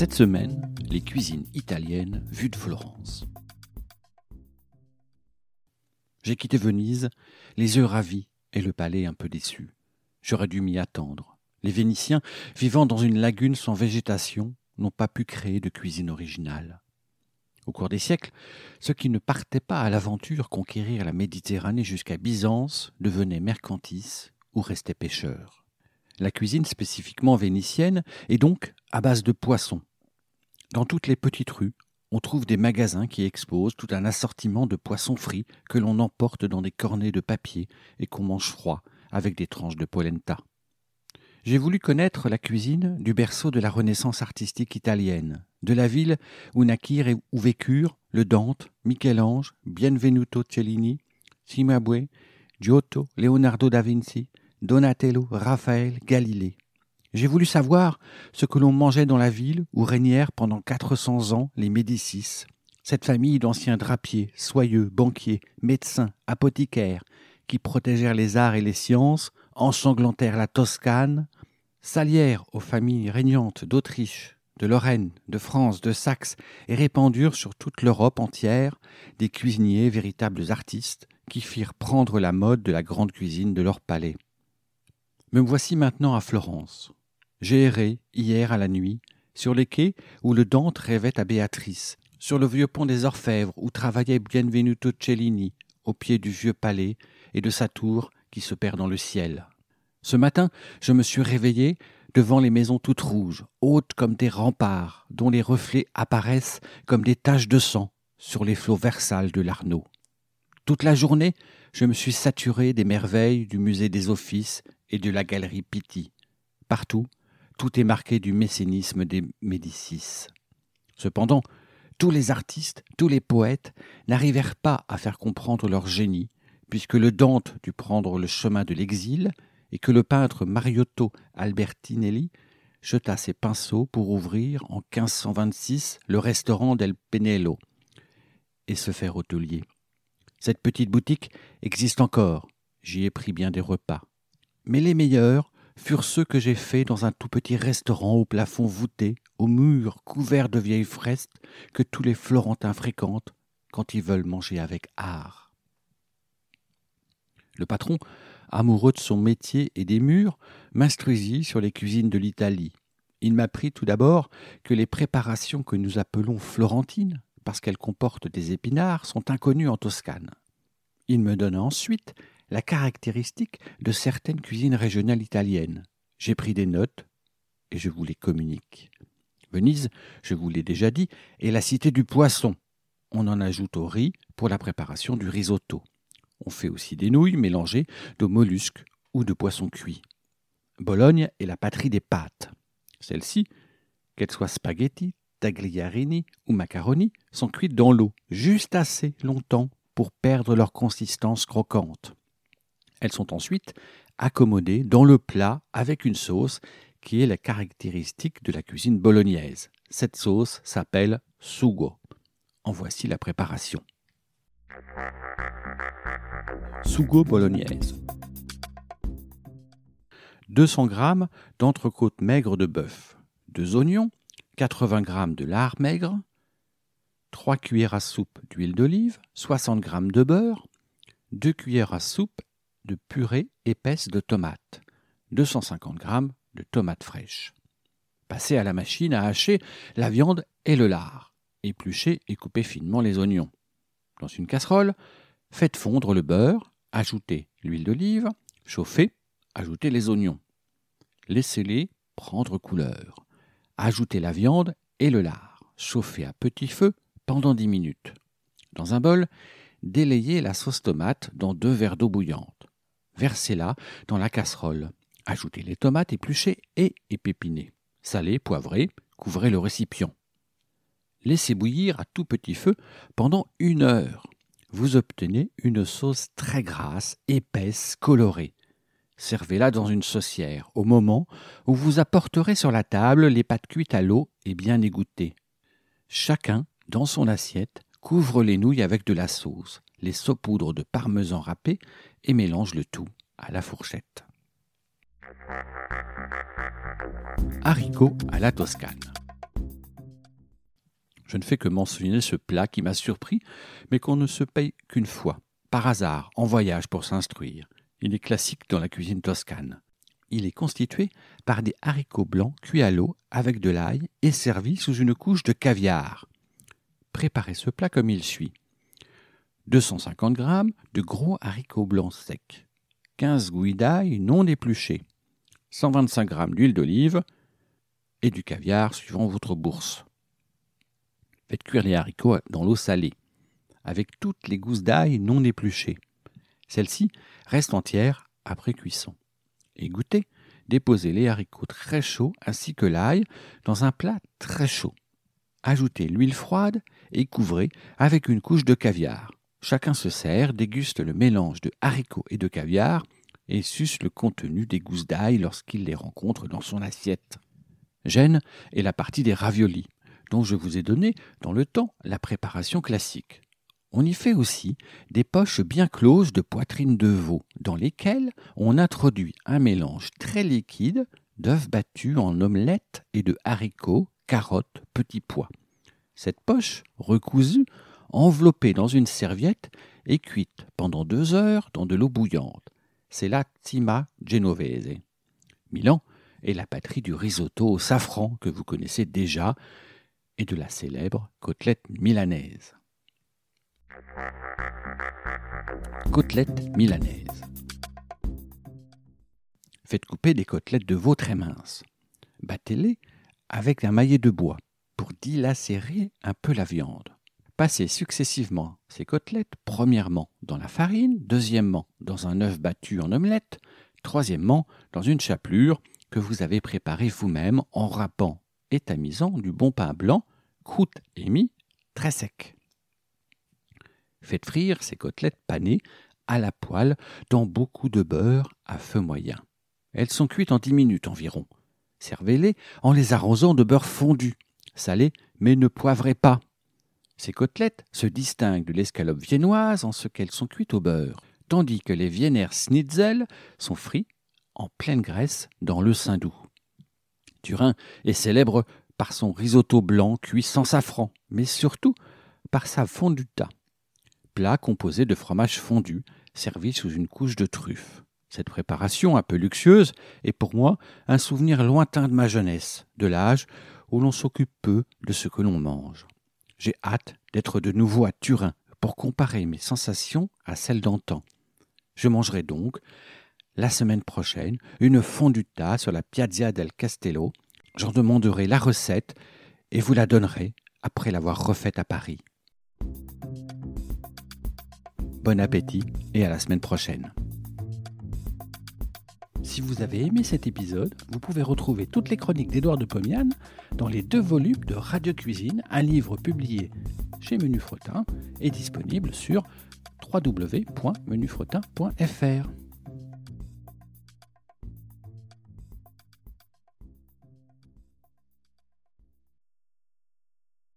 Cette semaine, les cuisines italiennes vues de Florence. J'ai quitté Venise, les yeux ravis et le palais un peu déçu. J'aurais dû m'y attendre. Les Vénitiens, vivant dans une lagune sans végétation, n'ont pas pu créer de cuisine originale. Au cours des siècles, ceux qui ne partaient pas à l'aventure conquérir la Méditerranée jusqu'à Byzance devenaient mercantis ou restaient pêcheurs. La cuisine spécifiquement vénitienne est donc à base de poissons, dans toutes les petites rues, on trouve des magasins qui exposent tout un assortiment de poissons frits que l'on emporte dans des cornets de papier et qu'on mange froid avec des tranches de polenta. J'ai voulu connaître la cuisine du berceau de la Renaissance artistique italienne, de la ville où naquirent et où vécurent le Dante, Michel-Ange, Bienvenuto Cellini, Cimabue, Giotto, Leonardo da Vinci, Donatello, Raphaël, Galilée. J'ai voulu savoir ce que l'on mangeait dans la ville où régnèrent pendant quatre cents ans les Médicis, cette famille d'anciens drapiers, soyeux, banquiers, médecins, apothicaires, qui protégèrent les arts et les sciences, ensanglantèrent la Toscane, s'allièrent aux familles régnantes d'Autriche, de Lorraine, de France, de Saxe, et répandurent sur toute l'Europe entière des cuisiniers véritables artistes qui firent prendre la mode de la grande cuisine de leur palais. Me voici maintenant à Florence, j'ai erré, hier à la nuit, sur les quais où le Dante rêvait à Béatrice, sur le vieux pont des Orfèvres où travaillait Bienvenuto Cellini, au pied du vieux palais et de sa tour qui se perd dans le ciel. Ce matin, je me suis réveillé devant les maisons toutes rouges, hautes comme des remparts, dont les reflets apparaissent comme des taches de sang sur les flots versales de l'Arnaud. Toute la journée, je me suis saturé des merveilles du musée des offices et de la galerie Pitti. Partout, tout est marqué du mécénisme des Médicis. Cependant, tous les artistes, tous les poètes n'arrivèrent pas à faire comprendre leur génie, puisque le Dante dut prendre le chemin de l'exil et que le peintre Mariotto Albertinelli jeta ses pinceaux pour ouvrir en 1526 le restaurant del Penello et se faire hôtelier. Cette petite boutique existe encore, j'y ai pris bien des repas. Mais les meilleurs furent ceux que j'ai faits dans un tout petit restaurant au plafond voûté, aux murs couverts de vieilles fresques que tous les Florentins fréquentent quand ils veulent manger avec art. Le patron, amoureux de son métier et des murs, m'instruisit sur les cuisines de l'Italie. Il m'apprit tout d'abord que les préparations que nous appelons florentines, parce qu'elles comportent des épinards, sont inconnues en Toscane. Il me donna ensuite la caractéristique de certaines cuisines régionales italiennes. J'ai pris des notes et je vous les communique. Venise, je vous l'ai déjà dit, est la cité du poisson. On en ajoute au riz pour la préparation du risotto. On fait aussi des nouilles mélangées de mollusques ou de poissons cuits. Bologne est la patrie des pâtes. Celles-ci, qu'elles soient spaghetti, tagliarini ou macaroni, sont cuites dans l'eau juste assez longtemps pour perdre leur consistance croquante. Elles sont ensuite accommodées dans le plat avec une sauce qui est la caractéristique de la cuisine bolognaise. Cette sauce s'appelle sugo. En voici la préparation. Sugo bolognaise. 200 g d'entrecôte maigre de bœuf, 2 oignons, 80 g de lard maigre, 3 cuillères à soupe d'huile d'olive, 60 g de beurre, 2 cuillères à soupe de purée épaisse de tomates, 250 g de tomates fraîches. Passez à la machine à hacher la viande et le lard. Épluchez et coupez finement les oignons. Dans une casserole, faites fondre le beurre, ajoutez l'huile d'olive, chauffez, ajoutez les oignons. Laissez-les prendre couleur. Ajoutez la viande et le lard. Chauffez à petit feu pendant 10 minutes. Dans un bol, délayez la sauce tomate dans deux verres d'eau bouillante versez-la dans la casserole. Ajoutez les tomates épluchées et épinées. Salé, poivré, couvrez le récipient. Laissez bouillir à tout petit feu pendant une heure. Vous obtenez une sauce très grasse, épaisse, colorée. Servez-la dans une saucière au moment où vous apporterez sur la table les pâtes cuites à l'eau et bien égouttées. Chacun, dans son assiette, couvre les nouilles avec de la sauce, les saupoudres de parmesan râpé et mélange le tout à la fourchette. Haricots à la toscane. Je ne fais que mentionner ce plat qui m'a surpris, mais qu'on ne se paye qu'une fois, par hasard, en voyage pour s'instruire. Il est classique dans la cuisine toscane. Il est constitué par des haricots blancs cuits à l'eau avec de l'ail et servis sous une couche de caviar. Préparez ce plat comme il suit. 250 g de gros haricots blancs secs, 15 gouilles d'ail non épluchées, 125 g d'huile d'olive et du caviar suivant votre bourse. Faites cuire les haricots dans l'eau salée, avec toutes les gousses d'ail non épluchées. Celles-ci restent entières après cuisson. Égouttez, déposez les haricots très chauds ainsi que l'ail dans un plat très chaud. Ajoutez l'huile froide et couvrez avec une couche de caviar. Chacun se sert, déguste le mélange de haricots et de caviar et suce le contenu des gousses d'ail lorsqu'il les rencontre dans son assiette. Gêne est la partie des raviolis, dont je vous ai donné dans le temps la préparation classique. On y fait aussi des poches bien closes de poitrine de veau, dans lesquelles on introduit un mélange très liquide d'œufs battus en omelette et de haricots, carottes, petits pois. Cette poche, recousue, enveloppée dans une serviette, est cuite pendant deux heures dans de l'eau bouillante. C'est la Tima Genovese. Milan est la patrie du risotto au safran que vous connaissez déjà et de la célèbre côtelette milanaise. Côtelette milanaise. Faites couper des côtelettes de veau très minces. Battez-les avec un maillet de bois pour dilacérer un peu la viande. Passez successivement ces côtelettes, premièrement dans la farine, deuxièmement dans un œuf battu en omelette, troisièmement dans une chapelure que vous avez préparée vous-même en râpant et tamisant du bon pain blanc, croûte et très sec. Faites frire ces côtelettes panées à la poêle dans beaucoup de beurre à feu moyen. Elles sont cuites en dix minutes environ. Servez-les en les arrosant de beurre fondu, salé, mais ne poivrez pas. Ces côtelettes se distinguent de l'escalope viennoise en ce qu'elles sont cuites au beurre, tandis que les Vienner Schnitzel sont frits en pleine graisse dans le sein doux. Turin est célèbre par son risotto blanc cuit sans safran, mais surtout par sa fonduta, plat composé de fromage fondu servi sous une couche de truffes. Cette préparation un peu luxueuse est pour moi un souvenir lointain de ma jeunesse, de l'âge où l'on s'occupe peu de ce que l'on mange. J'ai hâte d'être de nouveau à Turin pour comparer mes sensations à celles d'antan. Je mangerai donc, la semaine prochaine, une fondutta sur la Piazza del Castello. J'en demanderai la recette et vous la donnerai après l'avoir refaite à Paris. Bon appétit et à la semaine prochaine. Si vous avez aimé cet épisode, vous pouvez retrouver toutes les chroniques d'Édouard de Pomian dans les deux volumes de Radio Cuisine, un livre publié chez Menu Fretin et disponible sur www.menufretin.fr.